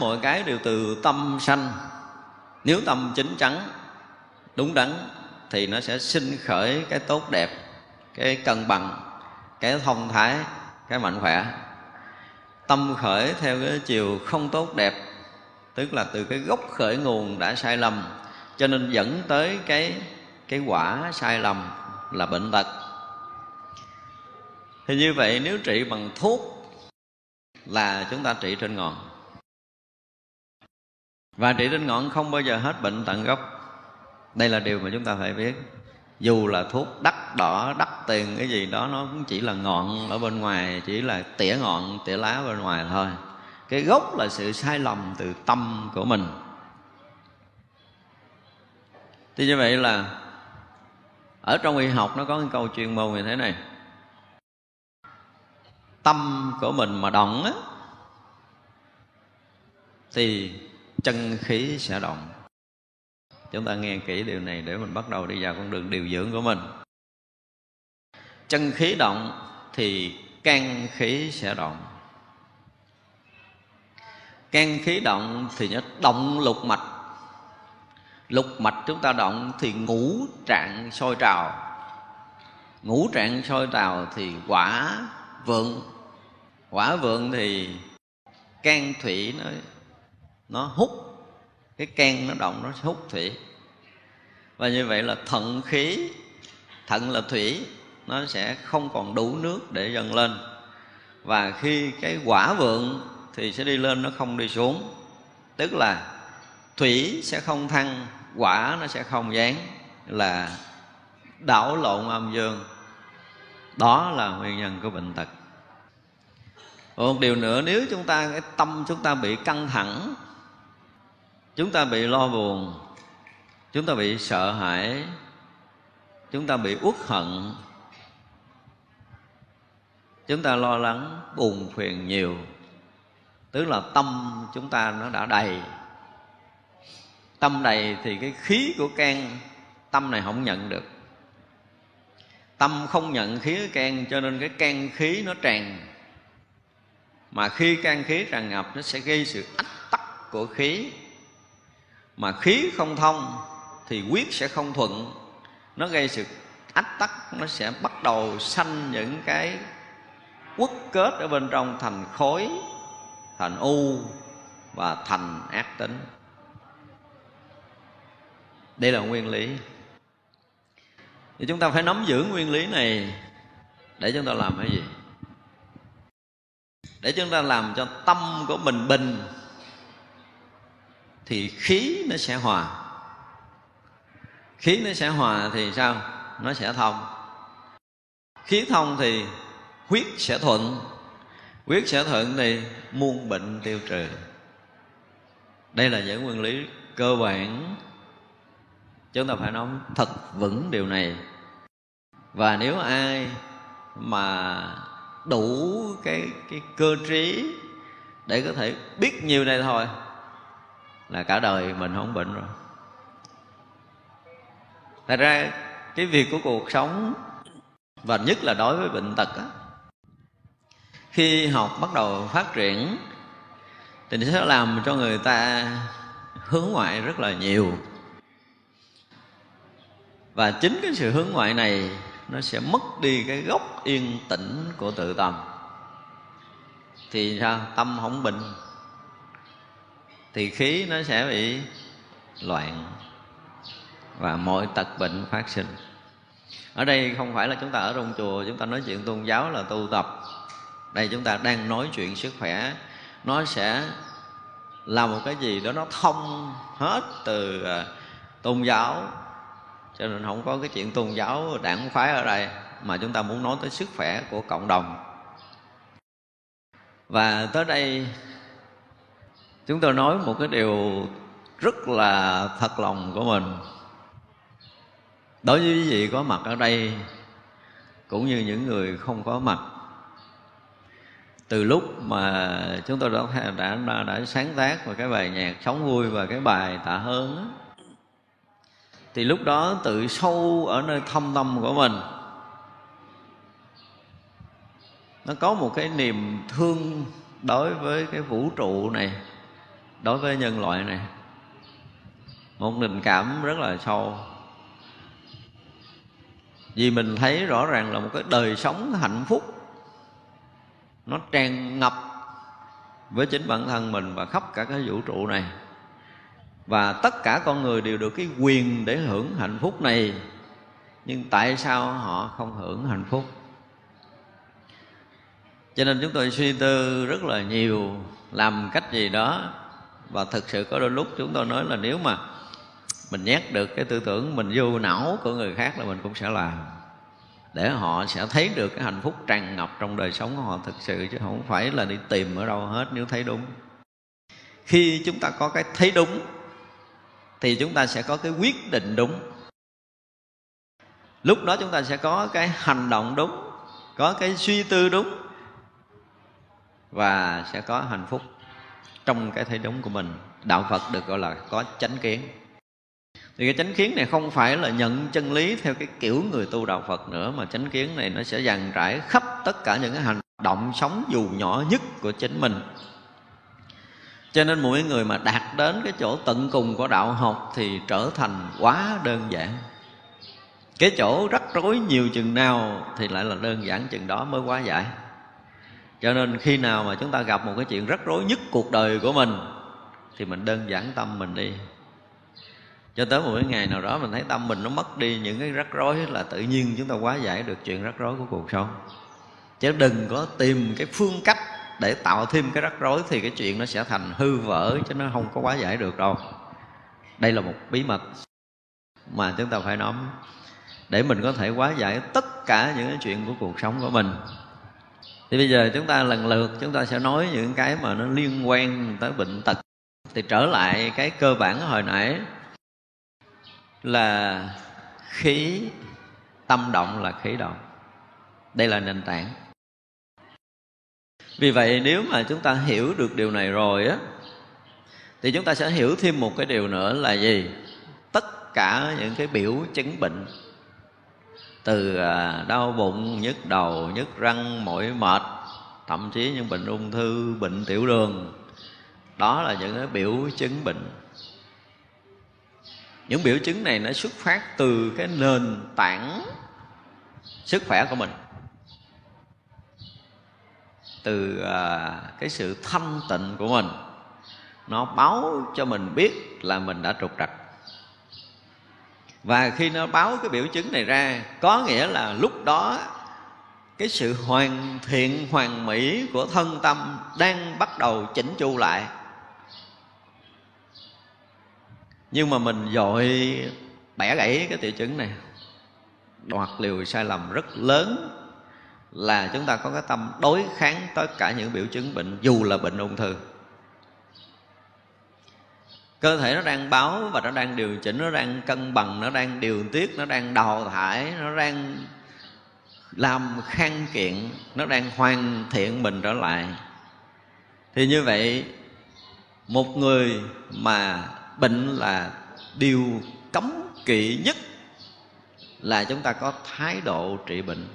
mọi cái đều từ tâm sanh. Nếu tâm chính chắn, đúng đắn, thì nó sẽ sinh khởi cái tốt đẹp, cái cân bằng, cái thông thái, cái mạnh khỏe. Tâm khởi theo cái chiều không tốt đẹp, tức là từ cái gốc khởi nguồn đã sai lầm, cho nên dẫn tới cái cái quả sai lầm là bệnh tật. Thì như vậy, nếu trị bằng thuốc là chúng ta trị trên ngọn và trị trên ngọn không bao giờ hết bệnh tận gốc. Đây là điều mà chúng ta phải biết. Dù là thuốc đắt đỏ, đắt tiền, cái gì đó, nó cũng chỉ là ngọn ở bên ngoài, chỉ là tỉa ngọn, tỉa lá bên ngoài thôi. Cái gốc là sự sai lầm từ tâm của mình. Thì như vậy là, ở trong y học nó có cái câu chuyên môn như thế này. Tâm của mình mà động á, thì chân khí sẽ động. Chúng ta nghe kỹ điều này để mình bắt đầu đi vào con đường điều dưỡng của mình. Chân khí động thì can khí sẽ động. Can khí động thì nó động lục mạch. Lục mạch chúng ta động thì ngũ trạng sôi trào. Ngũ trạng sôi trào thì quả vượng. Quả vượng thì can thủy nó nó hút. Cái can nó động, nó hút thủy. Và như vậy là thận khí, thận là thủy, nó sẽ không còn đủ nước để dâng lên. Và khi cái quả vượng thì sẽ đi lên, nó không đi xuống. Tức là thủy sẽ không thăng, quả nó sẽ không dán là đảo lộn âm dương. Đó là nguyên nhân của bệnh tật. Một điều nữa, nếu chúng ta, cái tâm chúng ta bị căng thẳng chúng ta bị lo buồn, chúng ta bị sợ hãi, chúng ta bị uất hận, chúng ta lo lắng, buồn phiền nhiều. Tức là tâm chúng ta nó đã đầy. Tâm đầy thì cái khí của can, tâm này không nhận được. Tâm không nhận khí của can, cho nên cái can khí nó tràn. Mà khi can khí tràn ngập, nó sẽ gây sự ách tắc của khí mà khí không thông thì quyết sẽ không thuận. Nó gây sự ách tắc, nó sẽ bắt đầu sanh những cái quất kết ở bên trong thành khối, thành u và thành ác tính. Đây là nguyên lý. Thì chúng ta phải nắm giữ nguyên lý này để chúng ta làm cái gì? Để chúng ta làm cho tâm của mình bình thì khí nó sẽ hòa. Khí nó sẽ hòa thì sao? Nó sẽ thông. Khí thông thì huyết sẽ thuận. Huyết sẽ thuận thì muôn bệnh tiêu trừ. Đây là những nguyên lý cơ bản. Chúng ta phải nói thật vững điều này. Và nếu ai mà đủ cái cái cơ trí để có thể biết nhiều này thôi là cả đời mình không bệnh rồi. Thật ra cái việc của cuộc sống và nhất là đối với bệnh tật á, khi học bắt đầu phát triển thì nó sẽ làm cho người ta hướng ngoại rất là nhiều. Và chính cái sự hướng ngoại này nó sẽ mất đi cái gốc yên tĩnh của tự tâm. Thì sao? Tâm không bình thì khí nó sẽ bị loạn và mọi tật bệnh phát sinh. Ở đây không phải là chúng ta ở trong chùa, chúng ta nói chuyện tôn giáo là tu tập. Đây chúng ta đang nói chuyện sức khỏe. Nó sẽ là một cái gì đó nó thông hết từ à, tôn giáo. Cho nên không có cái chuyện tôn giáo đảng phái ở đây, mà chúng ta muốn nói tới sức khỏe của cộng đồng. Và tới đây chúng tôi nói một cái điều rất là thật lòng của mình. Đối với quý vị có mặt ở đây cũng như những người không có mặt từ lúc mà chúng tôi đã đã đã, đã sáng tác và cái bài nhạc sống vui và cái bài tạ hơn thì lúc đó tự sâu ở nơi thâm tâm của mình nó có một cái niềm thương đối với cái vũ trụ này đối với nhân loại này, một tình cảm rất là sâu. Vì mình thấy rõ ràng là một cái đời sống hạnh phúc, nó tràn ngập với chính bản thân mình và khắp cả cái vũ trụ này. Và tất cả con người đều được cái quyền để hưởng hạnh phúc này, nhưng tại sao họ không hưởng hạnh phúc? Cho nên chúng tôi suy tư rất là nhiều, làm cách gì đó và thực sự có đôi lúc chúng tôi nói là nếu mà mình nhét được cái tư tưởng mình vô não của người khác là mình cũng sẽ làm. Để họ sẽ thấy được cái hạnh phúc tràn ngập trong đời sống của họ thực sự, chứ không phải là đi tìm ở đâu hết nếu thấy đúng. Khi chúng ta có cái thấy đúng, thì chúng ta sẽ có cái quyết định đúng. Lúc đó chúng ta sẽ có cái hành động đúng, có cái suy tư đúng và sẽ có hạnh phúc trong cái thấy đúng của mình. Đạo phật được gọi là có chánh kiến. Thì cái chánh kiến này không phải là nhận chân lý theo cái kiểu người tu đạo phật nữa, mà chánh kiến này nó sẽ dàn trải khắp tất cả những cái hành động sống dù nhỏ nhất của chính mình. Cho nên mỗi người mà đạt đến cái chỗ tận cùng của đạo học thì trở thành quá đơn giản. Cái chỗ rắc rối nhiều chừng nào thì lại là đơn giản chừng đó mới quá giải cho nên khi nào mà chúng ta gặp một cái chuyện rắc rối nhất cuộc đời của mình, thì mình đơn giản tâm mình đi. Cho tới một cái ngày nào đó mình thấy tâm mình nó mất đi những cái rắc rối là tự nhiên chúng ta quá giải được chuyện rắc rối của cuộc sống. Chứ đừng có tìm cái phương cách để tạo thêm cái rắc rối thì cái chuyện nó sẽ thành hư vỡ chứ nó không có quá giải được đâu. Đây là một bí mật mà chúng ta phải nắm để mình có thể quá giải tất cả những cái chuyện của cuộc sống của mình thì bây giờ chúng ta lần lượt, chúng ta sẽ nói những cái mà nó liên quan tới bệnh tật. Thì trở lại cái cơ bản hồi nãy là khí, tâm động là khí động đây là nền tảng. Vì vậy nếu mà chúng ta hiểu được điều này rồi á, thì chúng ta sẽ hiểu thêm một cái điều nữa là gì? Tất cả những cái biểu chứng bệnh từ à, đau bụng, nhức đầu, nhức răng, mỏi mệt, thậm chí những bệnh ung thư, bệnh tiểu đường. Đó là những cái biểu chứng bệnh. Những biểu chứng này nó xuất phát từ cái nền tảng sức khỏe của mình. Từ à, cái sự thanh tịnh của mình. Nó báo cho mình biết là mình đã trục trặc và khi nó báo cái biểu chứng này ra, có nghĩa là lúc đó cái sự hoàn thiện, hoàn mỹ của thân tâm đang bắt đầu chỉnh chu lại. Nhưng mà mình dội bẻ gãy cái triệu chứng này. Đoạt liều sai lầm rất lớn là chúng ta có cái tâm đối kháng tất cả những biểu chứng bệnh, dù là bệnh ung thư cơ thể nó đang báo và nó đang điều chỉnh, nó đang cân bằng, nó đang điều tiết, nó đang đào thải, nó đang làm khang kiện, nó đang hoàn thiện mình trở lại. Thì như vậy, một người mà bệnh là điều cấm kỵ nhất là chúng ta có thái độ trị bệnh.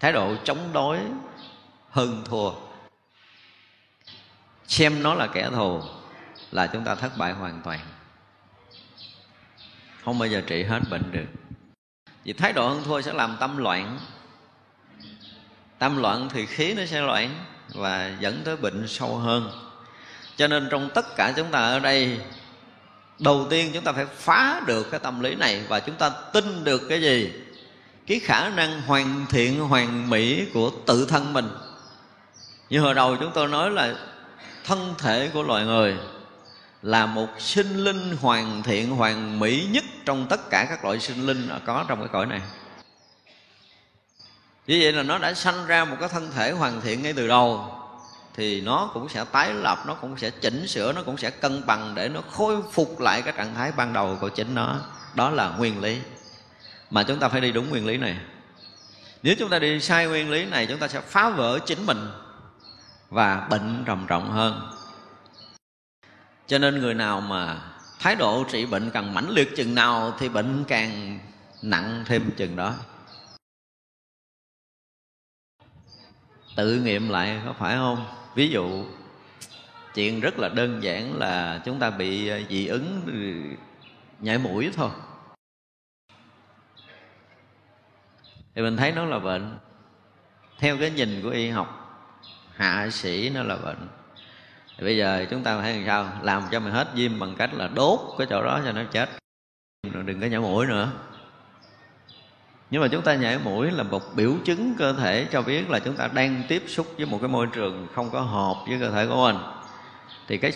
Thái độ chống đối hơn thua xem nó là kẻ thù là chúng ta thất bại hoàn toàn. Không bao giờ trị hết bệnh được. Vì thái độ hơn thua sẽ làm tâm loạn. Tâm loạn thì khí nó sẽ loạn và dẫn tới bệnh sâu hơn. Cho nên trong tất cả chúng ta ở đây, đầu tiên chúng ta phải phá được cái tâm lý này và chúng ta tin được cái gì? Cái khả năng hoàn thiện, hoàn mỹ của tự thân mình. Như hồi đầu chúng tôi nói là thân thể của loài người là một sinh linh hoàn thiện, hoàn mỹ nhất trong tất cả các loại sinh linh có trong cái cõi này. Như vậy là nó đã sanh ra một cái thân thể hoàn thiện ngay từ đầu, thì nó cũng sẽ tái lập, nó cũng sẽ chỉnh sửa, nó cũng sẽ cân bằng để nó khôi phục lại cái trạng thái ban đầu của chính nó. Đó là nguyên lý. Mà chúng ta phải đi đúng nguyên lý này. Nếu chúng ta đi sai nguyên lý này, chúng ta sẽ phá vỡ chính mình và bệnh trầm trọng hơn. Cho nên người nào mà thái độ trị bệnh càng mãnh liệt chừng nào thì bệnh càng nặng thêm chừng đó. Tự nghiệm lại có phải không? Ví dụ, chuyện rất là đơn giản là chúng ta bị ờ, dị ứng ừ, nhảy mũi thôi. Thì mình thấy nó là bệnh. Theo cái nhìn của y học hạ sĩ nó là bệnh. Thì bây giờ chúng ta phải làm sao? Làm cho mình hết viêm bằng cách là đốt cái chỗ đó cho nó chết. Đừng có nhảy mũi nữa. Nhưng mà chúng ta nhảy mũi là một biểu chứng cơ thể cho biết là chúng ta đang tiếp xúc với một cái môi trường không có hợp với cơ thể của mình. Thì cái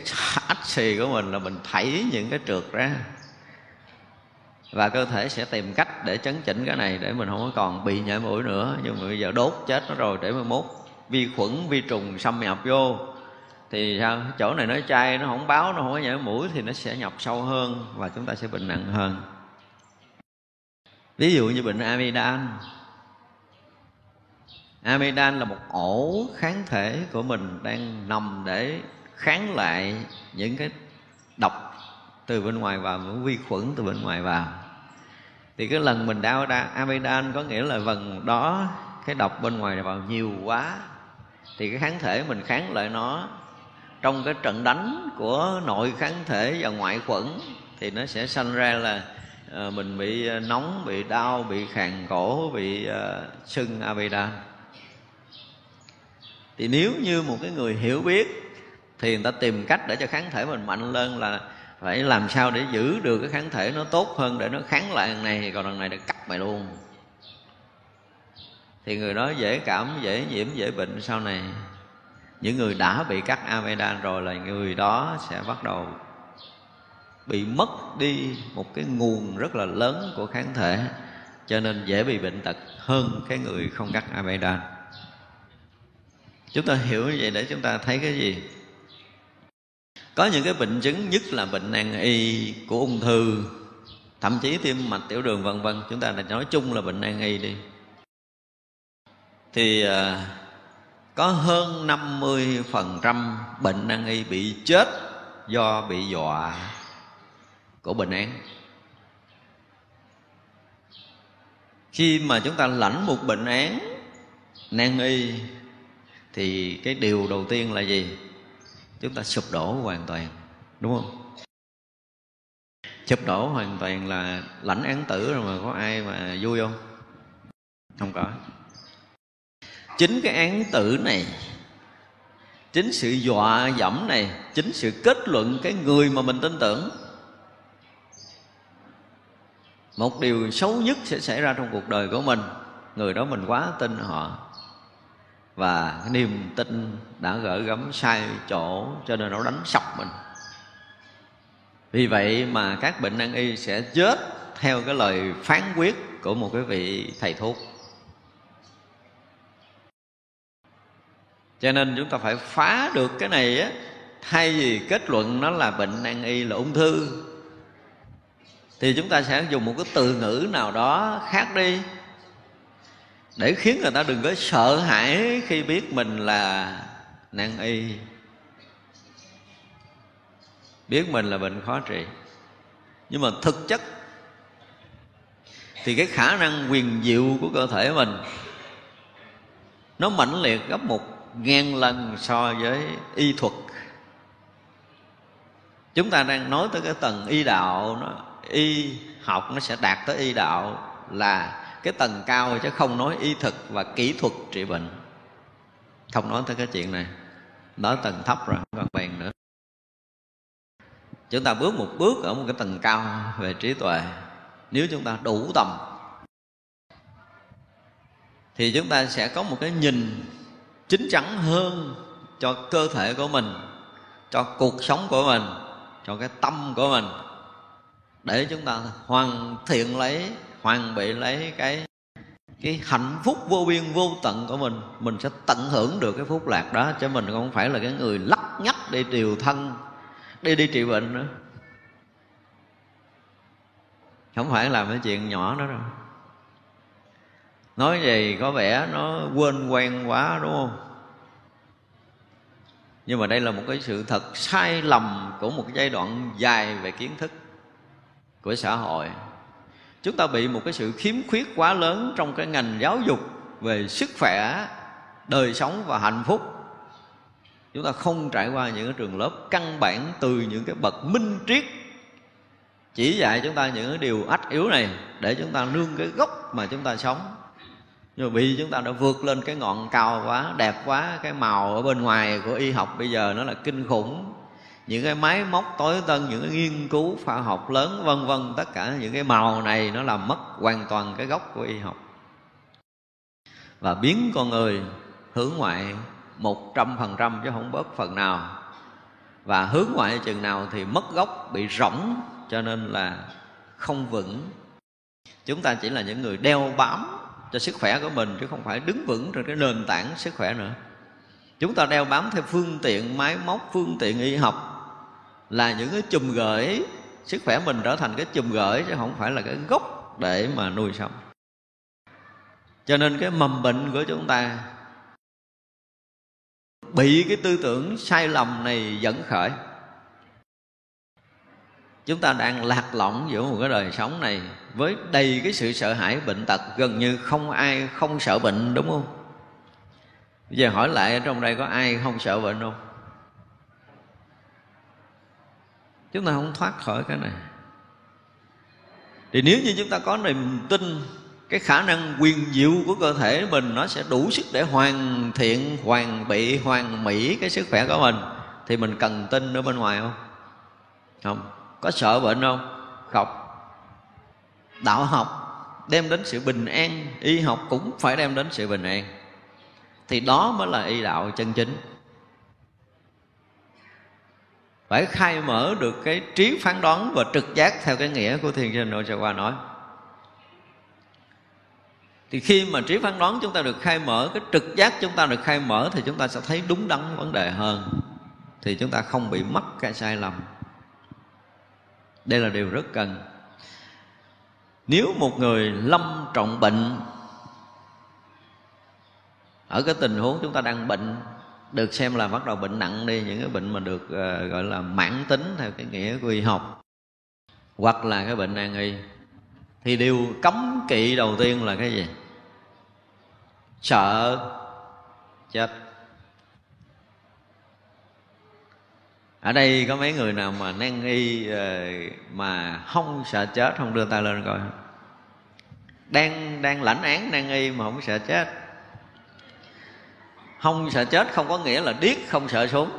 ách xì của mình là mình thảy những cái trượt ra. Và cơ thể sẽ tìm cách để chấn chỉnh cái này để mình không có còn bị nhảy mũi nữa. Nhưng mà bây giờ đốt chết nó rồi để mai mốt vi khuẩn, vi trùng xâm nhập vô. Thì sao? Chỗ này nó chai, nó không báo, nó không có nhảy mũi thì nó sẽ nhập sâu hơn và chúng ta sẽ bệnh nặng hơn. Ví dụ như bệnh amidan amidan là một ổ kháng thể của mình đang nằm để kháng lại những cái độc từ bên ngoài vào, những vi khuẩn từ bên ngoài vào. Thì cái lần mình đau ra amidan có nghĩa là vần đó cái độc bên ngoài vào nhiều quá thì cái kháng thể mình kháng lại nó. Trong cái trận đánh của nội kháng thể và ngoại khuẩn thì nó sẽ sanh ra là uh, mình bị ờ, nóng bị đau bị khàn cổ bị uh, sưng amidan thì nếu như một cái người hiểu biết thì người ta tìm cách để cho kháng thể mình mạnh lên là phải làm sao để giữ được cái kháng thể nó tốt hơn để nó kháng lại đằng này còn đằng này để cắt mày luôn thì người đó dễ cảm, dễ nhiễm, dễ bệnh sau này. Những người đã bị cắt amidan rồi là người đó sẽ bắt đầu bị mất đi một cái nguồn rất là lớn của kháng thể, cho nên dễ bị bệnh tật hơn cái người không cắt amidan chúng ta hiểu như vậy để chúng ta thấy cái gì? Có những cái bệnh chứng, nhất là bệnh nan y của ung thư, thậm chí tim mạch tiểu đường, vân vân. Chúng ta là nói chung là bệnh nan y đi thì à, có hơn 50% bệnh nan y bị chết do bị dọa của bệnh án. Khi mà chúng ta lãnh một bệnh án nan y thì cái điều đầu tiên là gì? Chúng ta sụp đổ hoàn toàn đúng không? Sụp đổ hoàn toàn là lãnh án tử rồi mà có ai mà vui không? Không có chính cái án tử này, chính sự dọa dẫm này, chính sự kết luận cái người mà mình tin tưởng. Một điều xấu nhất sẽ xảy ra trong cuộc đời của mình, người đó mình quá tin họ. Và niềm tin đã gỡ gắm sai chỗ cho nên nó đánh sọc mình. Vì vậy mà các bệnh nan y sẽ chết theo cái lời phán quyết của một cái vị thầy thuốc. Cho nên chúng ta phải phá được cái này á, thay vì kết luận nó là bệnh nan y, là ung thư, thì chúng ta sẽ dùng một cái từ ngữ nào đó khác đi, để khiến người ta đừng có sợ hãi khi biết mình là nan y. Biết mình là bệnh khó trị. Nhưng mà thực chất thì cái khả năng quyền diệu của cơ thể mình nó mãnh liệt gấp một ngàn lần so với y thuật. Chúng ta đang nói tới cái tầng y đạo, nó, y học nó sẽ đạt tới y đạo là cái tầng cao chứ không nói y thực và kỹ thuật trị bệnh. Không nói tới cái chuyện này, nói tầng thấp rồi không còn bèn nữa. Chúng ta bước một bước ở một cái tầng cao về trí tuệ. Nếu chúng ta đủ tầm, thì chúng ta sẽ có một cái nhìn chín chắn hơn cho cơ thể của mình, cho cuộc sống của mình, cho cái tâm của mình. Để chúng ta hoàn thiện lấy, hoàn bị lấy cái cái hạnh phúc vô biên vô tận của mình mình sẽ tận hưởng được cái phúc lạc đó. Chứ mình không phải là cái người lắc nhắc đi điều thân, đi đi trị bệnh nữa. Không phải làm cái chuyện nhỏ đó đâu nói gì có vẻ nó quên quen quá đúng không? Nhưng mà đây là một cái sự thật sai lầm của một giai đoạn dài về kiến thức của xã hội. Chúng ta bị một cái sự khiếm khuyết quá lớn trong cái ngành giáo dục về sức khỏe, đời sống và hạnh phúc. Chúng ta không trải qua những cái trường lớp căn bản từ những cái bậc minh triết, chỉ dạy chúng ta những cái điều ách yếu này để chúng ta nương cái gốc mà chúng ta sống nhưng mà vì chúng ta đã vượt lên cái ngọn cao quá, đẹp quá, cái màu ở bên ngoài của y học bây giờ nó là kinh khủng. Những cái máy móc tối tân, những cái nghiên cứu khoa học lớn, vân vân, tất cả những cái màu này nó làm mất hoàn toàn cái gốc của y học. Và biến con người hướng ngoại một trăm phần trăm chứ không bớt phần nào. Và hướng ngoại chừng nào thì mất gốc, bị rỗng, cho nên là không vững. Chúng ta chỉ là những người đeo bám cho sức khỏe của mình, chứ không phải đứng vững trên cái nền tảng sức khỏe nữa. Chúng ta đeo bám theo phương tiện máy móc, phương tiện y học là những cái chùm gửi. Sức khỏe mình trở thành cái chùm gửi, chứ không phải là cái gốc để mà nuôi sống. Cho nên cái mầm bệnh của chúng ta bị cái tư tưởng sai lầm này dẫn khởi chúng ta đang lạc lõng giữa một cái đời sống này với đầy cái sự sợ hãi, bệnh tật, gần như không ai không sợ bệnh, đúng không? Bây giờ hỏi lại ở trong đây có ai không sợ bệnh không? Chúng ta không thoát khỏi cái này. Thì nếu như chúng ta có niềm tin, cái khả năng quyền diệu của cơ thể mình nó sẽ đủ sức để hoàn thiện, hoàn bị, hoàn mỹ cái sức khỏe của mình, thì mình cần tin ở bên ngoài không? Không có sợ bệnh không? Không. Đạo học đem đến sự bình an, y học cũng phải đem đến sự bình an. Thì đó mới là y đạo chân chính. Phải khai mở được cái trí phán đoán và trực giác theo cái nghĩa của thiền sinh nội qua nói. Thì khi mà trí phán đoán chúng ta được khai mở, cái trực giác chúng ta được khai mở thì chúng ta sẽ thấy đúng đắn vấn đề hơn. Thì chúng ta không bị mắc cái sai lầm đây là điều rất cần. Nếu một người lâm trọng bệnh ở cái tình huống chúng ta đang bệnh được xem là bắt đầu bệnh nặng đi những cái bệnh mà được uh, gọi là mãn tính theo cái nghĩa của y học hoặc là cái bệnh nan y thì điều cấm kỵ đầu tiên là cái gì? Sợ chết. Ở đây có mấy người nào mà nan y ờ, mà không sợ chết không đưa tay lên coi? Đang đang lãnh án nan y mà không sợ chết. Không sợ chết không có nghĩa là điếc không sợ súng.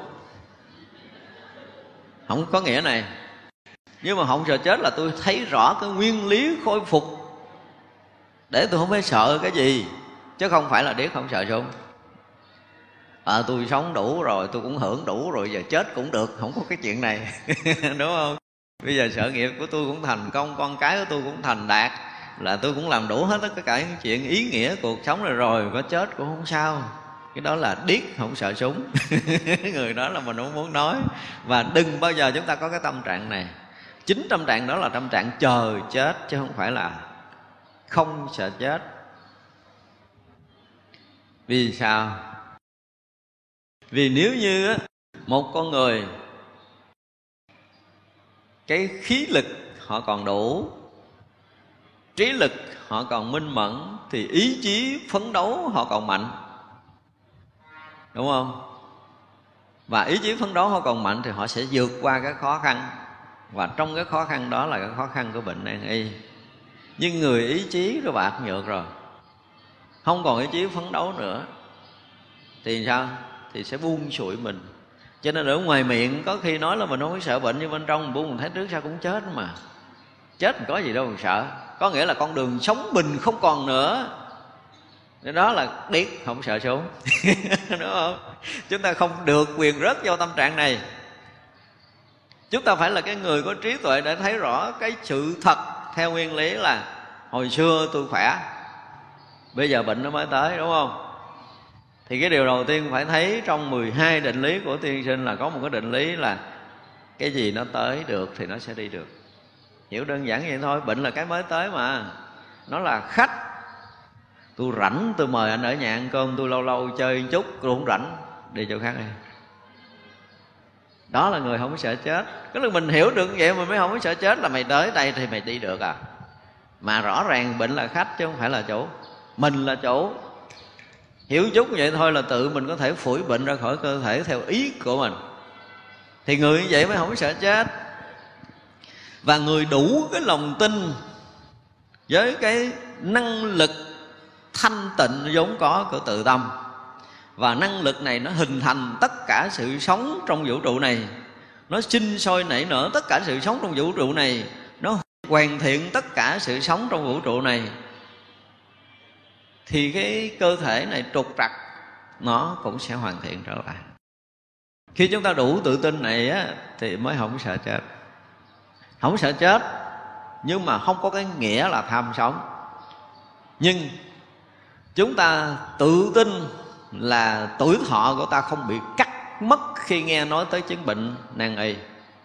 Không có nghĩa này. Nhưng mà không sợ chết là tôi thấy rõ cái nguyên lý khôi phục. Để tôi không phải sợ cái gì, chứ không phải là điếc không sợ súng à, tôi sống đủ rồi tôi cũng hưởng đủ rồi giờ chết cũng được không có cái chuyện này đúng không? Bây giờ sở nghiệp của tôi cũng thành công con cái của tôi cũng thành đạt là tôi cũng làm đủ hết tất cả những chuyện ý nghĩa cuộc sống rồi rồi có chết cũng không sao. Cái đó là điếc không sợ súng. Người đó là mình không muốn nói. Và đừng bao giờ chúng ta có cái tâm trạng này. Chính tâm trạng đó là tâm trạng chờ chết chứ không phải là không sợ chết. Vì sao? Vì nếu như một con người, cái khí lực họ còn đủ, trí lực họ còn minh mẫn, thì ý chí phấn đấu họ còn mạnh. Đúng không? Và ý chí phấn đấu họ còn mạnh thì họ sẽ vượt qua cái khó khăn. Và trong cái khó khăn đó là cái khó khăn của bệnh nan y. Nhưng người ý chí nó bạc nhược rồi. Không còn ý chí phấn đấu nữa. Thì sao? Thì sẽ buông sụi mình. Cho nên ở ngoài miệng, có khi nói là mình không có sợ bệnh, nhưng bên trong mình buông mình thấy trước sau cũng chết mà. Chết có gì đâu mà sợ. Có nghĩa là con đường sống bình không còn nữa. Nên đó là điếc, không sợ xuống. Đúng không? Chúng ta không được quyền rớt vào tâm trạng này. Chúng ta phải là cái người có trí tuệ để thấy rõ cái sự thật theo nguyên lý là hồi xưa tôi khỏe, bây giờ bệnh nó mới tới, đúng không? Thì cái điều đầu tiên phải thấy trong 12 định lý của tiên sinh là có một cái định lý là cái gì nó tới được thì nó sẽ đi được. Hiểu đơn giản vậy thôi, bệnh là cái mới tới mà. Nó là khách. Tôi rảnh, tôi mời anh ở nhà ăn cơm, tôi lâu lâu chơi một chút, tôi không rảnh, đi chỗ khác đi. Đó là người không có sợ chết. Cái là mình hiểu được vậy mà mới không có sợ chết là mày tới đây thì mày đi được à. Mà rõ ràng bệnh là khách chứ không phải là chủ mình là chủ hiểu chút vậy thôi là tự mình có thể phủi bệnh ra khỏi cơ thể theo ý của mình. Thì người như vậy mới không sợ chết. Và người đủ cái lòng tin với cái năng lực thanh tịnh vốn có của tự tâm. Và năng lực này nó hình thành tất cả sự sống trong vũ trụ này. Nó sinh sôi nảy nở tất cả sự sống trong vũ trụ này. Nó hoàn thiện tất cả sự sống trong vũ trụ này thì cái cơ thể này trục trặc nó cũng sẽ hoàn thiện trở lại. Khi chúng ta đủ tự tin này á, thì mới không sợ chết. Không sợ chết nhưng mà không có cái nghĩa là tham sống. Nhưng chúng ta tự tin là tuổi thọ của ta không bị cắt mất khi nghe nói tới chứng bệnh nan y.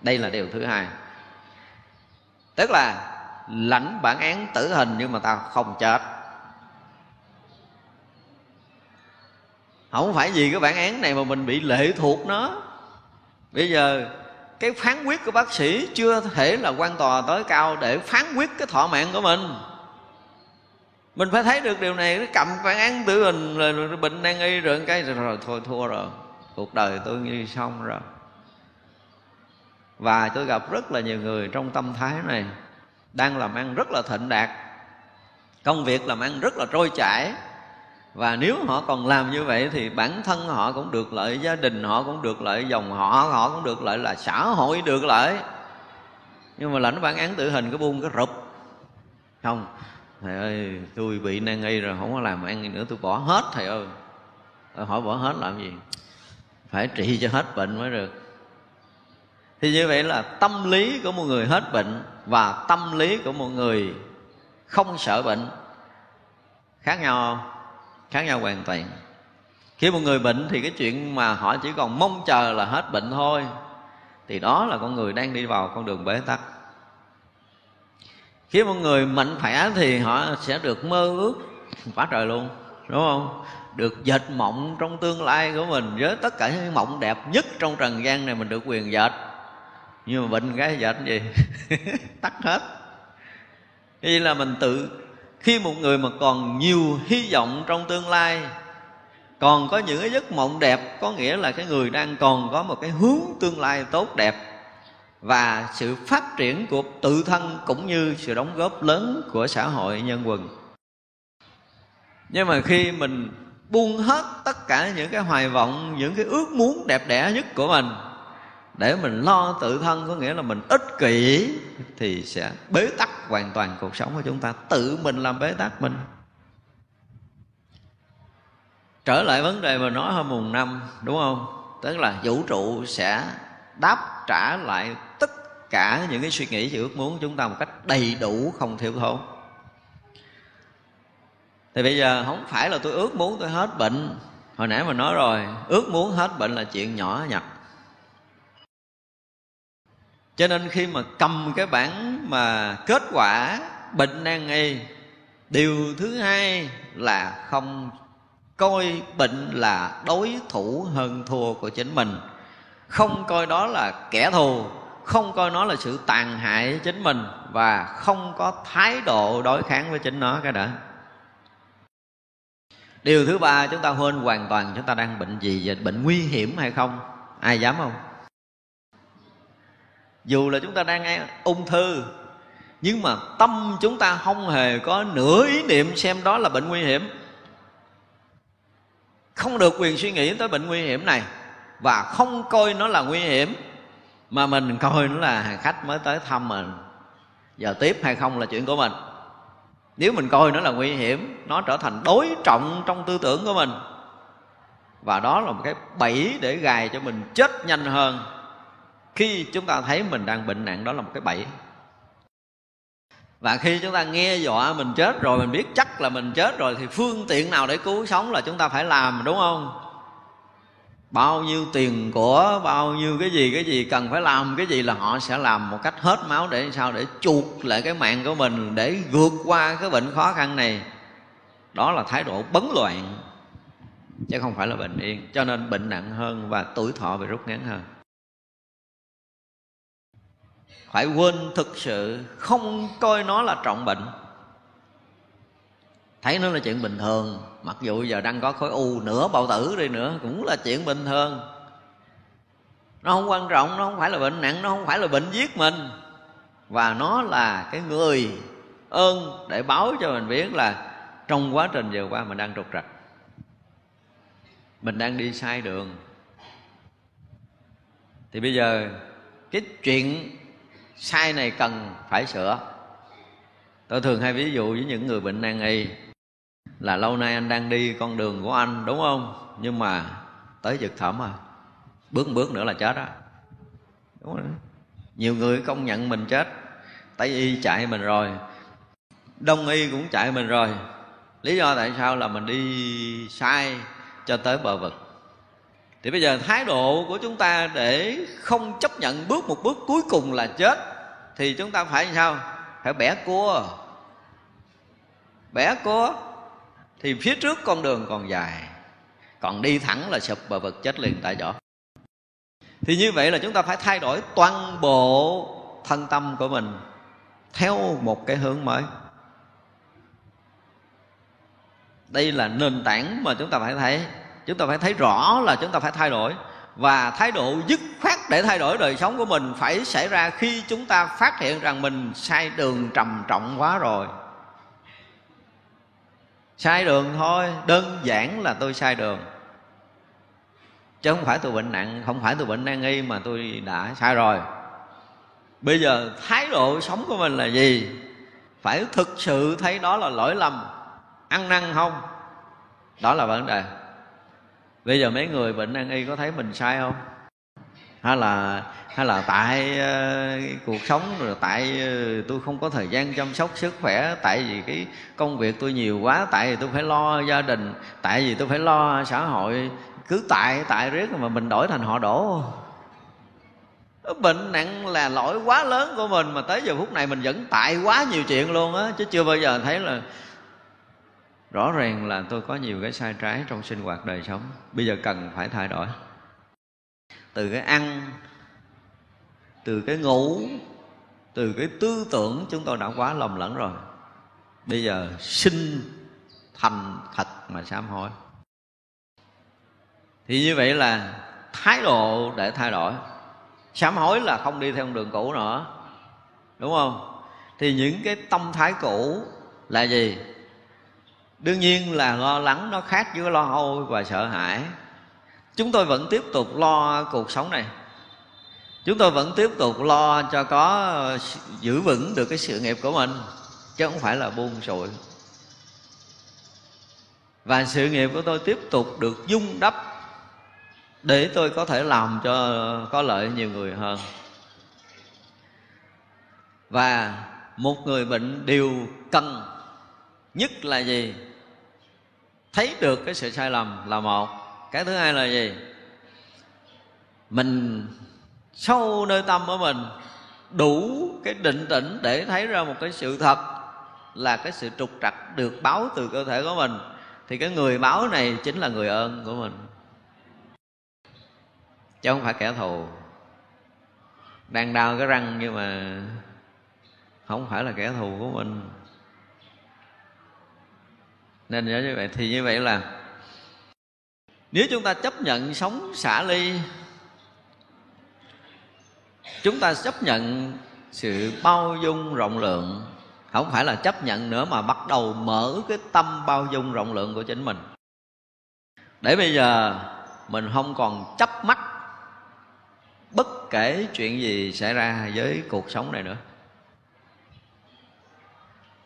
Đây là điều thứ hai. Tức là lãnh bản án tử hình nhưng mà ta không chết. Không phải vì cái bản án này mà mình bị lệ thuộc nó. Bây giờ cái phán quyết của bác sĩ chưa thể là quan tòa tối cao để phán quyết cái thọ mạng của mình. Mình phải thấy được điều này nó cầm bản án tử hình rồi bệnh nan y rồi cái rồi, rồi thôi thua rồi. Cuộc đời tôi như xong rồi. Và tôi gặp rất là nhiều người trong tâm thái này đang làm ăn rất là thịnh đạt. Công việc làm ăn rất là trôi chảy và nếu họ còn làm như vậy thì bản thân họ cũng được lợi, gia đình họ cũng được lợi, dòng họ họ cũng được lợi, là xã hội được lợi. Nhưng mà lãnh bản án tử hình cái buông cái rụp. Không, thầy ơi, tôi bị nan y rồi, không có làm ăn nữa, tôi bỏ hết, thầy ơi. Hỏi bỏ hết làm gì? Phải trị cho hết bệnh mới được. Thì như vậy là tâm lý của một người hết bệnh và tâm lý của một người không sợ bệnh khác nhau không? Khác nhau hoàn toàn. Khi một người bệnh thì cái chuyện mà họ chỉ còn mong chờ là hết bệnh thôi, thì đó là con người đang đi vào con đường bế tắc. Khi một người mạnh khỏe thì họ sẽ được mơ ước quá trời luôn, đúng không? Được dệt mộng trong tương lai của mình với tất cả những mộng đẹp nhất trong trần gian này mình được quyền dệt. Nhưng mà bệnh cái dệt gì? Tắt hết. Vì là mình tự khi một người mà còn nhiều hy vọng trong tương lai, còn có những cái giấc mộng đẹp, có nghĩa là cái người đang còn có một cái hướng tương lai tốt đẹp và sự phát triển của tự thân cũng như sự đóng góp lớn của xã hội nhân quần. Nhưng mà khi mình buông hết tất cả những cái hoài vọng, những cái ước muốn đẹp đẽ nhất của mình để mình lo tự thân, có nghĩa là mình ích kỷ, thì sẽ bế tắc hoàn toàn cuộc sống của chúng ta. Tự mình làm bế tắc mình. Trở lại vấn đề mà nói hôm mùng năm, đúng không? Tức là vũ trụ sẽ đáp trả lại tất cả những cái suy nghĩ và ước muốn của chúng ta một cách đầy đủ, không thiếu thốn. Thì bây giờ không phải là tôi ước muốn tôi hết bệnh. Hồi nãy mà nói rồi, ước muốn hết bệnh là chuyện nhỏ nhặt cho nên khi mà cầm cái bản mà kết quả bệnh nan y, điều thứ hai là không coi bệnh là đối thủ hơn thua của chính mình. Không coi đó là kẻ thù, không coi nó là sự tàn hại chính mình và không có thái độ đối kháng với chính nó cái đã. Điều thứ ba chúng ta quên hoàn toàn chúng ta đang bệnh gì và bệnh nguy hiểm hay không? Ai dám không? Dù là chúng ta đang ung thư, nhưng mà tâm chúng ta không hề có nửa ý niệm xem đó là bệnh nguy hiểm. Không được quyền suy nghĩ tới bệnh nguy hiểm này và không coi nó là nguy hiểm, mà mình coi nó là hàng khách mới tới thăm mình. Giờ tiếp hay không là chuyện của mình. Nếu mình coi nó là nguy hiểm, nó trở thành đối trọng trong tư tưởng của mình. Và đó là một cái bẫy để gài cho mình chết nhanh hơn khi chúng ta thấy mình đang bệnh nặng đó là một cái bẫy. Và khi chúng ta nghe dọa mình chết rồi, mình biết chắc là mình chết rồi, thì phương tiện nào để cứu sống là chúng ta phải làm, đúng không? Bao nhiêu tiền của, bao nhiêu cái gì cái gì cần phải làm, cái gì là họ sẽ làm một cách hết máu để sao, để chuột lại cái mạng của mình, để vượt qua cái bệnh khó khăn này. Đó là thái độ bấn loạn, chứ không phải là bệnh yên cho nên bệnh nặng hơn và tuổi thọ bị rút ngắn hơn phải quên thực sự, không coi nó là trọng bệnh. Thấy nó là chuyện bình thường, mặc dù giờ đang có khối u nửa bao tử đi nữa, cũng là chuyện bình thường. Nó không quan trọng, nó không phải là bệnh nặng, nó không phải là bệnh giết mình. Và nó là cái người ơn để báo cho mình biết là trong quá trình vừa qua mình đang trục trặc. Mình đang đi sai đường. Thì bây giờ, cái chuyện sai này cần phải sửa. Tôi thường hay ví dụ với những người bệnh nan y là lâu nay anh đang đi con đường của anh, đúng không? Nhưng mà tới vực thẳm à bước một bước nữa là chết á. Đúng rồi. Nhiều người công nhận mình chết, tây y chạy mình rồi, đông y cũng chạy mình rồi. Lý do tại sao là mình đi sai cho tới bờ vực? Thì bây giờ thái độ của chúng ta để không chấp nhận bước một bước cuối cùng là chết, thì chúng ta phải sao? Phải bẻ cua. Bẻ cua. Thì phía trước con đường còn dài. Còn đi thẳng là sụp bờ vực chết liền tại chỗ. Thì như vậy là chúng ta phải thay đổi toàn bộ thân tâm của mình theo một cái hướng mới. Đây là nền tảng mà chúng ta phải thấy chúng ta phải thấy rõ là chúng ta phải thay đổi. Và thái độ dứt khoát để thay đổi đời sống của mình phải xảy ra khi chúng ta phát hiện rằng mình sai đường trầm trọng quá rồi. Sai đường thôi, đơn giản là tôi sai đường. Chứ không phải tôi bệnh nặng, không phải tôi bệnh nan y mà tôi đã sai rồi. Bây giờ thái độ sống của mình là gì? Phải thực sự thấy đó là lỗi lầm, ăn năn không? Đó là vấn đề bây giờ mấy người bệnh nan y có thấy mình sai không? Hay là hay là tại uh, cuộc sống rồi tại uh, tôi không có thời gian chăm sóc sức khỏe tại vì cái công việc tôi nhiều quá tại vì tôi phải lo gia đình tại vì tôi phải lo xã hội. Cứ tại tại riết mà mình đổi thành họ đổ. Bệnh nặng là lỗi quá lớn của mình mà tới giờ phút này mình vẫn tại quá nhiều chuyện luôn á chứ chưa bao giờ thấy là rõ ràng là tôi có nhiều cái sai trái trong sinh hoạt đời sống. Bây giờ cần phải thay đổi. Từ cái ăn, từ cái ngủ, từ cái tư tưởng chúng tôi đã quá lầm lẫn rồi. Bây giờ sinh thành thật mà sám hối. Thì như vậy là thái độ để thay đổi. Sám hối là không đi theo đường cũ nữa. Đúng không? Thì những cái tâm thái cũ là gì? Đương nhiên là lo lắng nó khác với lo âu và sợ hãi. Chúng tôi vẫn tiếp tục lo cuộc sống này. Chúng tôi vẫn tiếp tục lo cho có giữ vững được cái sự nghiệp của mình, chứ không phải là buông sụi và sự nghiệp của tôi tiếp tục được dung đắp để tôi có thể làm cho có lợi nhiều người hơn. Và một người bệnh điều cần nhất là gì? Thấy được cái sự sai lầm là một. Cái thứ hai là gì? Mình sâu nơi tâm của mình đủ cái định tĩnh để thấy ra một cái sự thật là cái sự trục trặc được báo từ cơ thể của mình. Thì cái người báo này chính là người ơn của mình. Chứ không phải kẻ thù. Đang đau cái răng nhưng mà không phải là kẻ thù của mình nên nhớ như vậy, thì như vậy là nếu chúng ta chấp nhận sống xả ly, chúng ta chấp nhận sự bao dung rộng lượng, không phải là chấp nhận nữa mà bắt đầu mở cái tâm bao dung rộng lượng của chính mình. Để bây giờ mình không còn chấp mắt bất kể chuyện gì xảy ra với cuộc sống này nữa.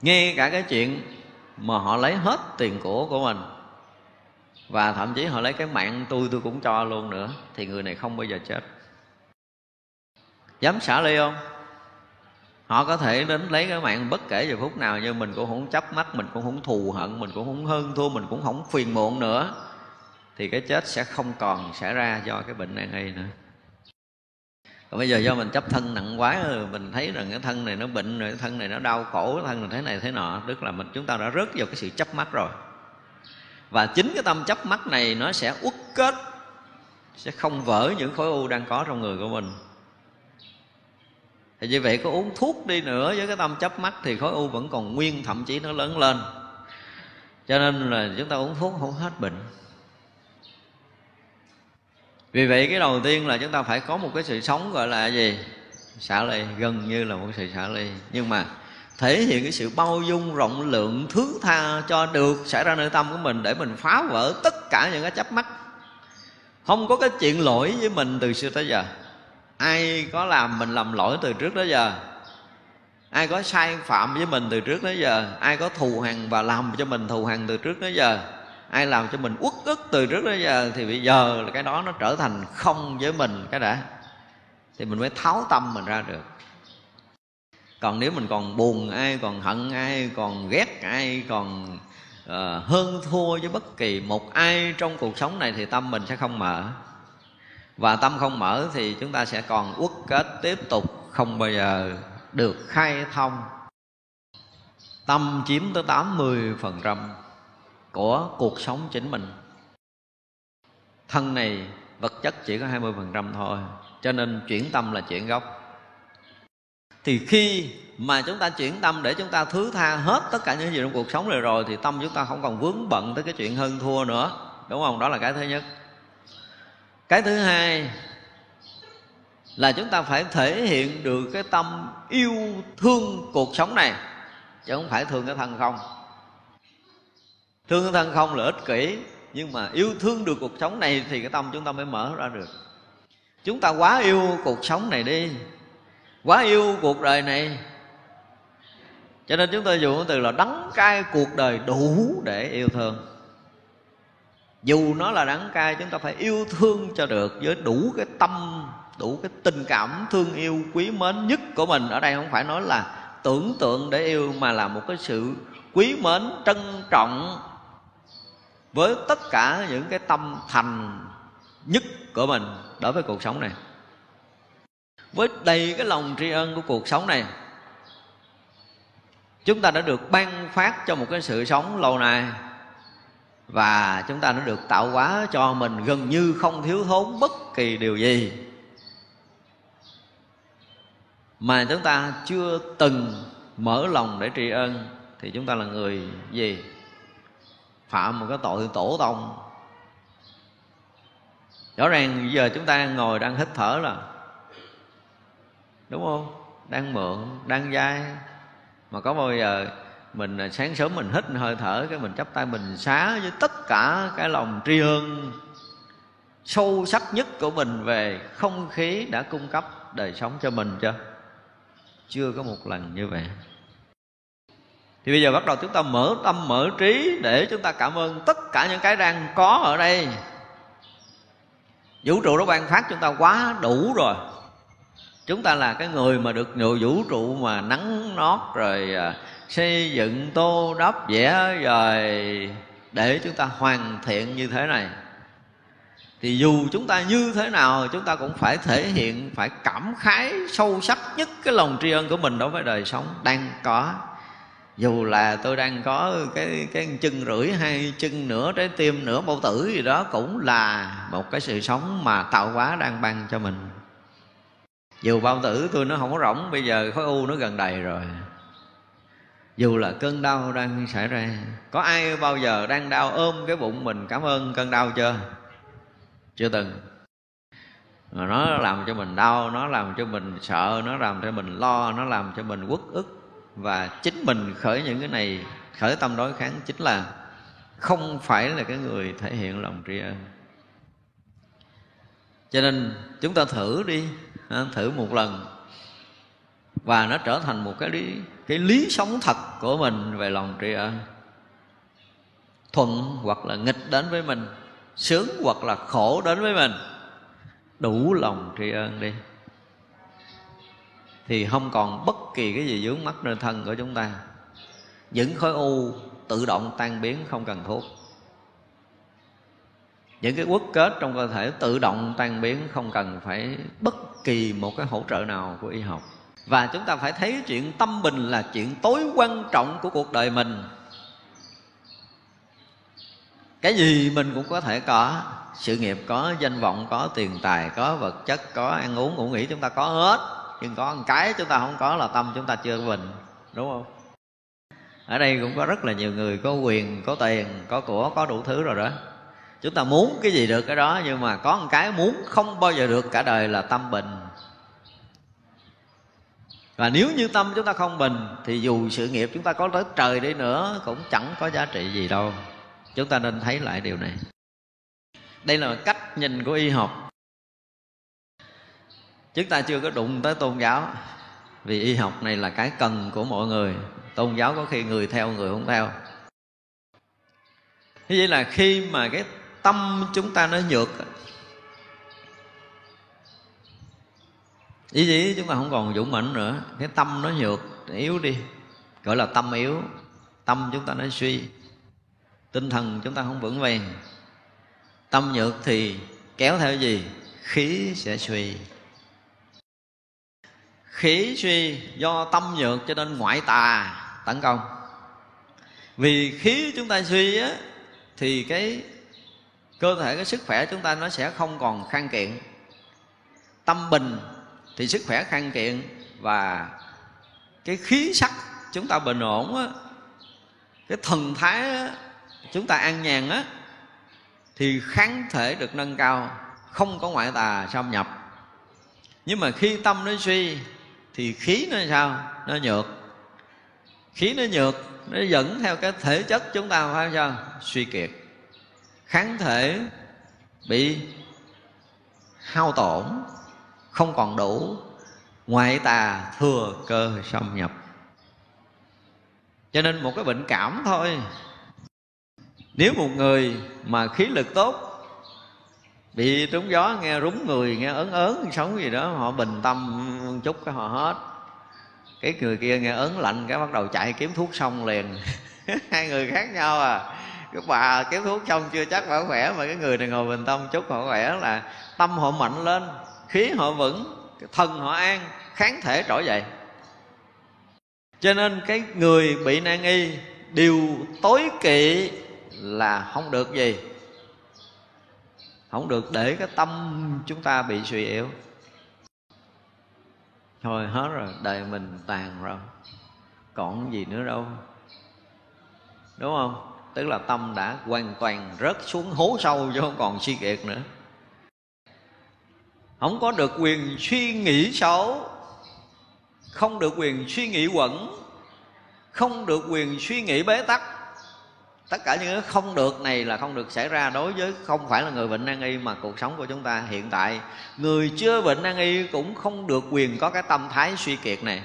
Ngay cả cái chuyện mà họ lấy hết tiền của của mình. Và thậm chí họ lấy cái mạng tôi tôi cũng cho luôn nữa. Thì người này không bao giờ chết. Dám xả ly không? Họ có thể đến lấy cái mạng bất kể giờ phút nào, nhưng mình cũng không chấp mắt, mình cũng không thù hận, mình cũng không hơn thua, mình cũng không phiền muộn nữa. Thì cái chết sẽ không còn xảy ra do cái bệnh nan y nữa còn bây giờ do mình chấp thân nặng quá rồi mình thấy rằng cái thân này nó bệnh rồi, cái thân này nó đau khổ, cái thân này thế này thế nọ, tức là mình, chúng ta đã rớt vào cái sự chấp mắt rồi. Và chính cái tâm chấp mắt này nó sẽ uất kết, sẽ không vỡ những khối u đang có trong người của mình. Thì như vậy có uống thuốc đi nữa với cái tâm chấp mắt thì khối u vẫn còn nguyên, thậm chí nó lớn lên. Cho nên là chúng ta uống thuốc không hết bệnh vì vậy cái đầu tiên là chúng ta phải có một cái sự sống gọi là gì? Xả ly, gần như là một sự xả ly. Nhưng mà thể hiện cái sự bao dung, rộng lượng, thứ tha cho được xảy ra nơi tâm của mình để mình phá vỡ tất cả những cái chấp mắc không có cái chuyện lỗi với mình từ xưa tới giờ. Ai có làm mình làm lỗi từ trước tới giờ? Ai có sai phạm với mình từ trước tới giờ? Ai có thù hằn và làm cho mình thù hằn từ trước tới giờ? Ai làm cho mình uất ức từ trước đến giờ thì bây giờ là cái đó nó trở thành không với mình cái đã. Thì mình mới tháo tâm mình ra được. Còn nếu mình còn buồn ai còn hận ai còn ghét ai còn uh, hơn thua với bất kỳ một ai trong cuộc sống này thì tâm mình sẽ không mở. Và tâm không mở thì chúng ta sẽ còn uất kết tiếp tục không bao giờ được khai thông. Tâm chiếm tới 80% của cuộc sống chính mình. Thân này vật chất chỉ có 20% thôi, cho nên chuyển tâm là chuyển gốc. Thì khi mà chúng ta chuyển tâm để chúng ta thứ tha hết tất cả những gì trong cuộc sống này rồi, thì tâm chúng ta không còn vướng bận tới cái chuyện hơn thua nữa. Đúng không? Đó là cái thứ nhất. Cái thứ hai là chúng ta phải thể hiện được cái tâm yêu thương cuộc sống này, chứ không phải thương cái thân không thương thân không là ích kỷ, nhưng mà yêu thương được cuộc sống này thì cái tâm chúng ta mới mở ra được. Chúng ta quá yêu cuộc sống này đi, quá yêu cuộc đời này. Cho nên chúng ta dùng cái từ là đắng cay cuộc đời đủ để yêu thương. Dù nó là đắng cay, chúng ta phải yêu thương cho được với đủ cái tâm, đủ cái tình cảm thương yêu quý mến nhất của mình. Ở đây không phải nói là tưởng tượng để yêu, mà là một cái sự quý mến, trân trọng với tất cả những cái tâm thành nhất của mình đối với cuộc sống này. Với đầy cái lòng tri ân của cuộc sống này, chúng ta đã được ban phát cho một cái sự sống lâu nay và chúng ta đã được tạo hóa cho mình gần như không thiếu thốn bất kỳ điều gì mà chúng ta chưa từng mở lòng để tri ân, thì chúng ta là người gì? Phạm một cái tội tổ tông. Rõ ràng giờ chúng ta ngồi đang hít thở là, đúng không? Đang mượn, đang dai. Mà có bao giờ mình à, sáng sớm mình hít hơi thở, cái mình chắp tay mình xá với tất cả cái lòng tri ân sâu sắc nhất của mình về không khí đã cung cấp đời sống cho mình chưa? Chưa có một lần như vậy thì bây giờ bắt đầu chúng ta mở tâm, mở trí để chúng ta cảm ơn tất cả những cái đang có ở đây. Vũ trụ nó ban phát chúng ta quá đủ rồi. Chúng ta là cái người mà được nhiều vũ trụ mà nắng nót rồi à, xây dựng tô đắp vẽ rồi, để chúng ta hoàn thiện như thế này. Thì dù chúng ta như thế nào, chúng ta cũng phải thể hiện, phải cảm khái sâu sắc nhất cái lòng tri ân của mình đối với đời sống đang có dù là tôi đang có cái cái chân rưỡi hay chân nửa trái tim, nửa bao tử gì đó cũng là một cái sự sống mà tạo hóa đang ban cho mình. Dù bao tử tôi nó không có rỗng, bây giờ khối u nó gần đầy rồi. Dù là cơn đau đang xảy ra, có ai bao giờ đang đau ôm cái bụng mình? Cảm ơn cơn đau chưa? Chưa từng. Mà nó làm cho mình đau, nó làm cho mình sợ, nó làm cho mình lo, nó làm cho mình uất ức và chính mình khởi những cái này, khởi tâm đối kháng chính là không phải là cái người thể hiện lòng tri ân. Cho nên chúng ta thử đi thử một lần. Và nó trở thành một cái lý cái lý sống thật của mình về lòng tri ân. Thuận hoặc là nghịch đến với mình, sướng hoặc là khổ đến với mình, đủ lòng tri ân đi thì không còn bất kỳ cái gì dướng mắt nơi thân của chúng ta. Những khối u tự động tan biến không cần thuốc. Những cái quốc kết trong cơ thể tự động tan biến không cần phải bất kỳ một cái hỗ trợ nào của y học. Và chúng ta phải thấy chuyện tâm bình là chuyện tối quan trọng của cuộc đời mình. Cái gì mình cũng có thể có. Sự nghiệp có, danh vọng có, tiền tài có, vật chất có, ăn uống, ngủ nghỉ, chúng ta có hết nhưng có một cái chúng ta không có là tâm chúng ta chưa bình, đúng không? Ở đây cũng có rất là nhiều người có quyền, có tiền, có của, có đủ thứ rồi đó. Chúng ta muốn cái gì được cái đó, nhưng mà có một cái muốn không bao giờ được cả đời là tâm bình. Và nếu như tâm chúng ta không bình, thì dù sự nghiệp chúng ta có tới trời đi nữa, cũng chẳng có giá trị gì đâu. Chúng ta nên thấy lại điều này. Đây là cách nhìn của y học chúng ta chưa có đụng tới tôn giáo. Vì y học này là cái cần của mọi người. Tôn giáo có khi người theo, người không theo. Như vậy là khi mà cái tâm chúng ta nó nhược, ý gì chúng ta không còn dũng mãnh nữa, cái tâm nó nhược, yếu đi. Gọi là tâm yếu. Tâm chúng ta nó suy. Tinh thần chúng ta không vững vàng. Tâm nhược thì kéo theo gì? Khí sẽ suy khí suy do tâm nhược cho nên ngoại tà tấn công. Vì khí chúng ta suy á thì cái cơ thể cái sức khỏe chúng ta nó sẽ không còn khang kiện. Tâm bình thì sức khỏe khang kiện và cái khí sắc chúng ta bình ổn á cái thần thái á, chúng ta an nhàn á thì kháng thể được nâng cao không có ngoại tà xâm nhập. Nhưng mà khi tâm nó suy thì khí nó sao? Nó nhược. Khí nó nhược, nó dẫn theo cái thể chất chúng ta, phải sao? Suy kiệt. Kháng thể bị hao tổn, không còn đủ. Ngoại tà thừa cơ xâm nhập. Cho nên một cái bệnh cảm thôi. Nếu một người mà khí lực tốt, bị trúng gió, nghe rúng người, nghe ớn ớn, sống gì đó, họ bình tâm chút cái họ hết. Cái người kia nghe ớn lạnh cái bắt đầu chạy kiếm thuốc xong liền. Hai người khác nhau à. Cái bà kiếm thuốc xong chưa chắc bảo khỏe, mà cái người này ngồi bình tâm chút họ khỏe là tâm họ mạnh lên, khí họ vững thân họ an, kháng thể trỗi dậy. Cho nên cái người bị nan y, điều tối kỵ là không được gì? Không được để cái tâm chúng ta bị suy yếu thôi hết rồi, đời mình tàn rồi. Còn gì nữa đâu. Đúng không? Tức là tâm đã hoàn toàn rớt xuống hố sâu chứ không còn suy kiệt nữa. Không có được quyền suy nghĩ xấu. Không được quyền suy nghĩ quẩn. Không được quyền suy nghĩ bế tắc tất cả những cái không được này là không được xảy ra đối với không phải là người bệnh nan y, mà cuộc sống của chúng ta hiện tại. Người chưa bệnh nan y cũng không được quyền có cái tâm thái suy kiệt này.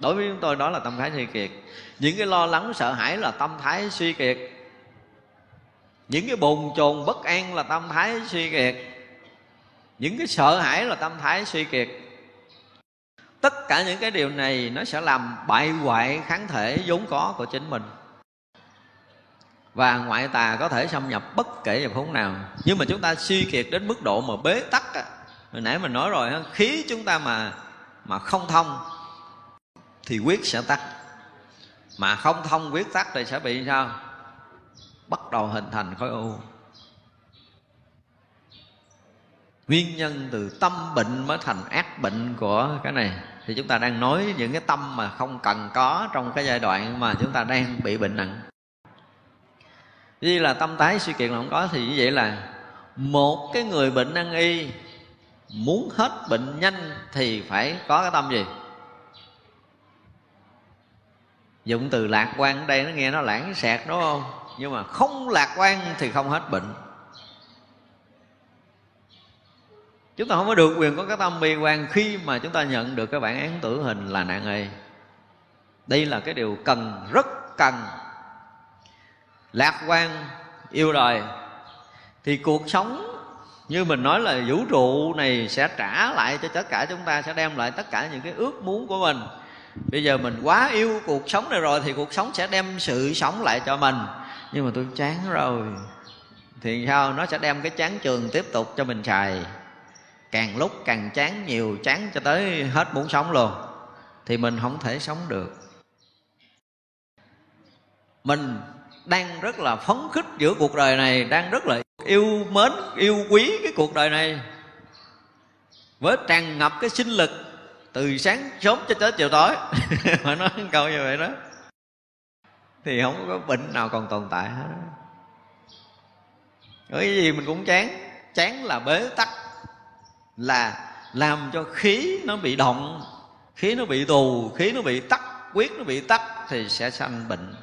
Đối với chúng tôi, đó là tâm thái suy kiệt. Những cái lo lắng, sợ hãi là tâm thái suy kiệt. Những cái bồn chồn bất an là tâm thái suy kiệt. Những cái sợ hãi là tâm thái suy kiệt. Tất cả những cái điều này nó sẽ làm bại hoại kháng thể vốn có của chính mình và ngoại tà có thể xâm nhập bất kể vào phút nào. Nhưng mà chúng ta suy kiệt đến mức độ mà bế tắc á. Hồi nãy mình nói rồi khí chúng ta mà mà không thông, thì quyết sẽ tắt. Mà không thông quyết tắt thì sẽ bị sao? Bắt đầu hình thành khối u. Nguyên nhân từ tâm bệnh mới thành ác bệnh của cái này. Thì chúng ta đang nói những cái tâm mà không cần có trong cái giai đoạn mà chúng ta đang bị bệnh nặng vì là tâm tái suy kiệt là không có, thì như vậy là một cái người bệnh năng y muốn hết bệnh nhanh thì phải có cái tâm gì? Dụng từ lạc quan ở đây nó nghe nó lãng xẹt, đúng không? Nhưng mà không lạc quan thì không hết bệnh. Chúng ta không có được quyền có cái tâm bi quan khi mà chúng ta nhận được cái bản án tử hình là nạn y. Đây là cái điều cần, rất cần lạc quan, yêu đời. Thì cuộc sống, như mình nói là vũ trụ này sẽ trả lại cho tất cả chúng ta, sẽ đem lại tất cả những cái ước muốn của mình. Bây giờ mình quá yêu cuộc sống này rồi thì cuộc sống sẽ đem sự sống lại cho mình. Nhưng mà tôi chán rồi. Thì sao? Nó sẽ đem cái chán trường tiếp tục cho mình xài. Càng lúc càng chán nhiều, chán cho tới hết muốn sống luôn. Thì mình không thể sống được. Mình đang rất là phấn khích giữa cuộc đời này, đang rất là yêu mến, yêu quý cái cuộc đời này. Với tràn ngập cái sinh lực từ sáng sớm cho tới chiều tối. Mà nói câu như vậy đó. Thì không có bệnh nào còn tồn tại hết. Cái gì mình cũng chán. Chán là bế tắc. Là làm cho khí nó bị động, khí nó bị tù, khí nó bị tắc, quyết nó bị tắc thì sẽ sanh bệnh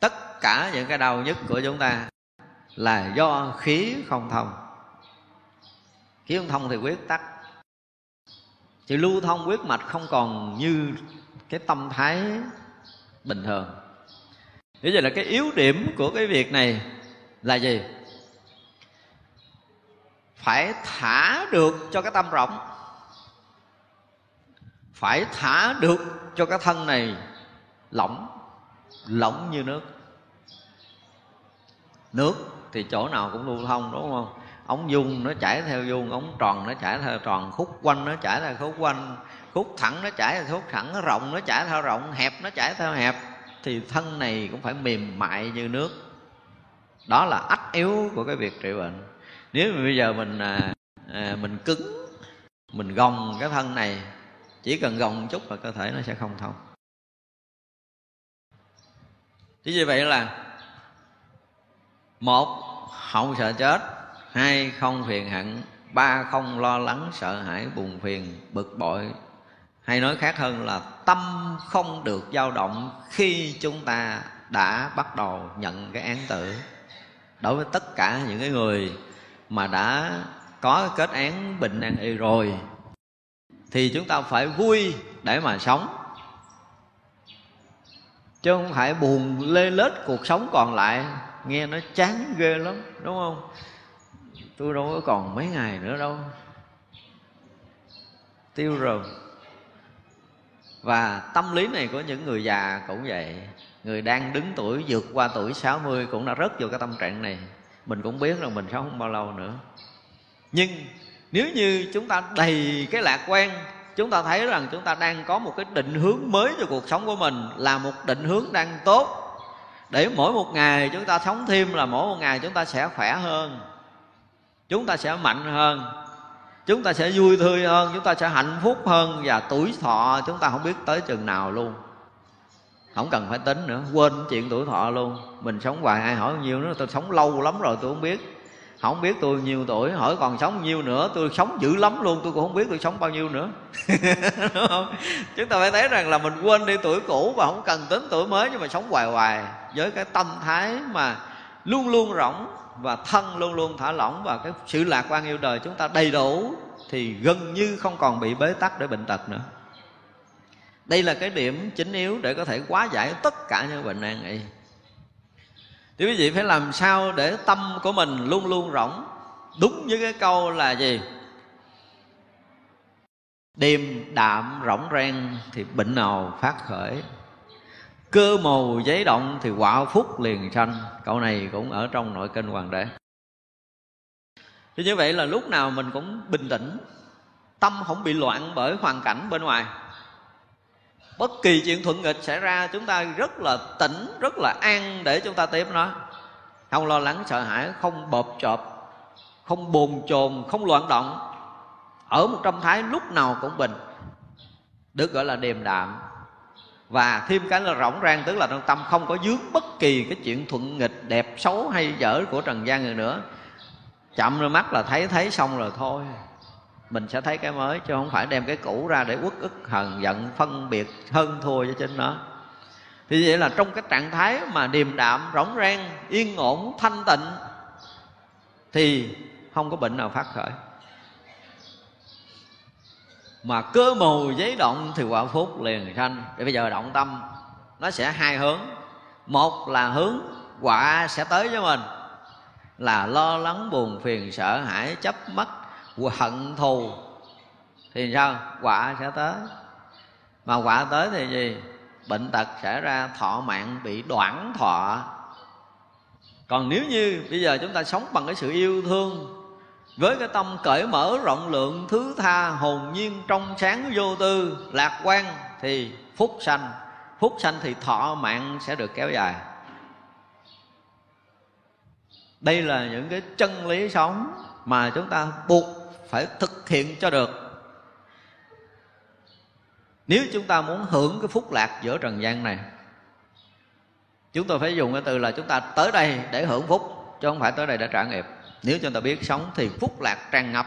tất cả những cái đau nhất của chúng ta là do khí không thông. Khí không thông thì quyết tắc. Thì lưu thông quyết mạch không còn như cái tâm thái bình thường. Thế vậy là cái yếu điểm của cái việc này là gì? Phải thả được cho cái tâm rộng. Phải thả được cho cái thân này lỏng. Lỏng như nước. Nước thì chỗ nào cũng lưu thông đúng không? ống dung nó chảy theo dung ống tròn nó chảy theo tròn khúc quanh nó chảy theo khúc quanh khúc thẳng nó chảy theo khúc thẳng nó rộng nó chảy theo rộng hẹp nó chảy theo hẹp. Thì thân này cũng phải mềm mại như nước. Đó là ách yếu của cái việc trị bệnh. Nếu mà bây giờ mình à, à, mình cứng mình gồng cái thân này chỉ cần gồng chút là cơ thể nó sẽ không thông thế như vậy là một, không sợ chết. Hai, không phiền hận. Ba, không lo lắng, sợ hãi, buồn phiền, bực bội. Hay nói khác hơn là tâm không được dao động khi chúng ta đã bắt đầu nhận cái án tử. Đối với tất cả những cái người mà đã có kết án bình an y rồi, thì chúng ta phải vui để mà sống chứ không phải buồn lê lết cuộc sống còn lại. Nghe nó chán ghê lắm, đúng không? Tôi đâu có còn mấy ngày nữa đâu. Tiêu rồi. Và tâm lý này của những người già cũng vậy. Người đang đứng tuổi, vượt qua tuổi 60 cũng đã rớt vào cái tâm trạng này. Mình cũng biết là mình sống không bao lâu nữa. Nhưng nếu như chúng ta đầy cái lạc quan Chúng ta thấy rằng chúng ta đang có một cái định hướng mới cho cuộc sống của mình, Là một định hướng đang tốt. Để mỗi một ngày chúng ta sống thêm là mỗi một ngày chúng ta sẽ khỏe hơn, Chúng ta sẽ mạnh hơn, chúng ta sẽ vui tươi hơn, chúng ta sẽ hạnh phúc hơn và tuổi thọ chúng ta không biết tới chừng nào luôn. Không cần phải tính nữa, quên chuyện tuổi thọ luôn. Mình sống hoài, ai hỏi nhiêu nữa, tôi sống lâu lắm rồi tôi không biết không biết tôi nhiều tuổi, hỏi còn sống nhiêu nữa, tôi sống dữ lắm luôn, tôi cũng không biết tôi sống bao nhiêu nữa. Đúng không? Chúng ta phải thấy rằng là mình quên đi tuổi cũ và không cần tính tuổi mới nhưng mà sống hoài hoài với cái tâm thái mà luôn luôn rỗng và thân luôn luôn thả lỏng và cái sự lạc quan yêu đời chúng ta đầy đủ thì gần như không còn bị bế tắc để bệnh tật nữa. Đây là cái điểm chính yếu để có thể hóa giải tất cả những bệnh nan y thì quý vị phải làm sao để tâm của mình luôn luôn rỗng? Đúng với cái câu là gì? Điềm đạm rỗng rang thì bệnh nào phát khởi. Cơ màu giấy động thì quả phúc liền sanh. Câu này cũng ở trong nội kinh hoàng đế. Thì như vậy là lúc nào mình cũng bình tĩnh. Tâm không bị loạn bởi hoàn cảnh bên ngoài bất kỳ chuyện thuận nghịch xảy ra, chúng ta rất là tỉnh, rất là an để chúng ta tiếp nó. Không lo lắng, sợ hãi, không bộp chộp, không bồn chồn, không loạn động. Ở một trong thái lúc nào cũng bình. Được gọi là điềm đạm. Và thêm cái là rỗng rang, tức là trong tâm không có dướng bất kỳ cái chuyện thuận nghịch, đẹp xấu hay dở của trần gian người nữa. Chậm rồi mắt là thấy thấy xong rồi thôi mình sẽ thấy cái mới, chứ không phải đem cái cũ ra để uất ức, hờn giận, phân biệt, hơn thua cho chính nó. Thì vậy là trong cái trạng thái mà điềm đạm, rỗng rang, yên ổn, thanh tịnh, thì không có bệnh nào phát khởi. Mà cơ mù giấy động thì quả phúc liền sanh. Để bây giờ động tâm, nó sẽ hai hướng. Một là hướng quả sẽ tới với mình, là lo lắng, buồn phiền, sợ hãi, chấp mắt hận thù, thì sao? Quả sẽ tới. Mà quả tới thì gì? Bệnh tật xảy ra, thọ mạng bị đoạn thọ. Còn nếu như bây giờ chúng ta sống bằng cái sự yêu thương, với cái tâm cởi mở rộng lượng, thứ tha hồn nhiên trong sáng vô tư, lạc quan, thì phúc sanh. Phúc sanh thì thọ mạng sẽ được kéo dài. Đây là những cái chân lý sống mà chúng ta buộc phải thực hiện cho được. Nếu chúng ta muốn hưởng cái phúc lạc giữa trần gian này, chúng tôi phải dùng cái từ là chúng ta tới đây để hưởng phúc, chứ không phải tới đây để trả nghiệp. Nếu chúng ta biết sống thì phúc lạc tràn ngập.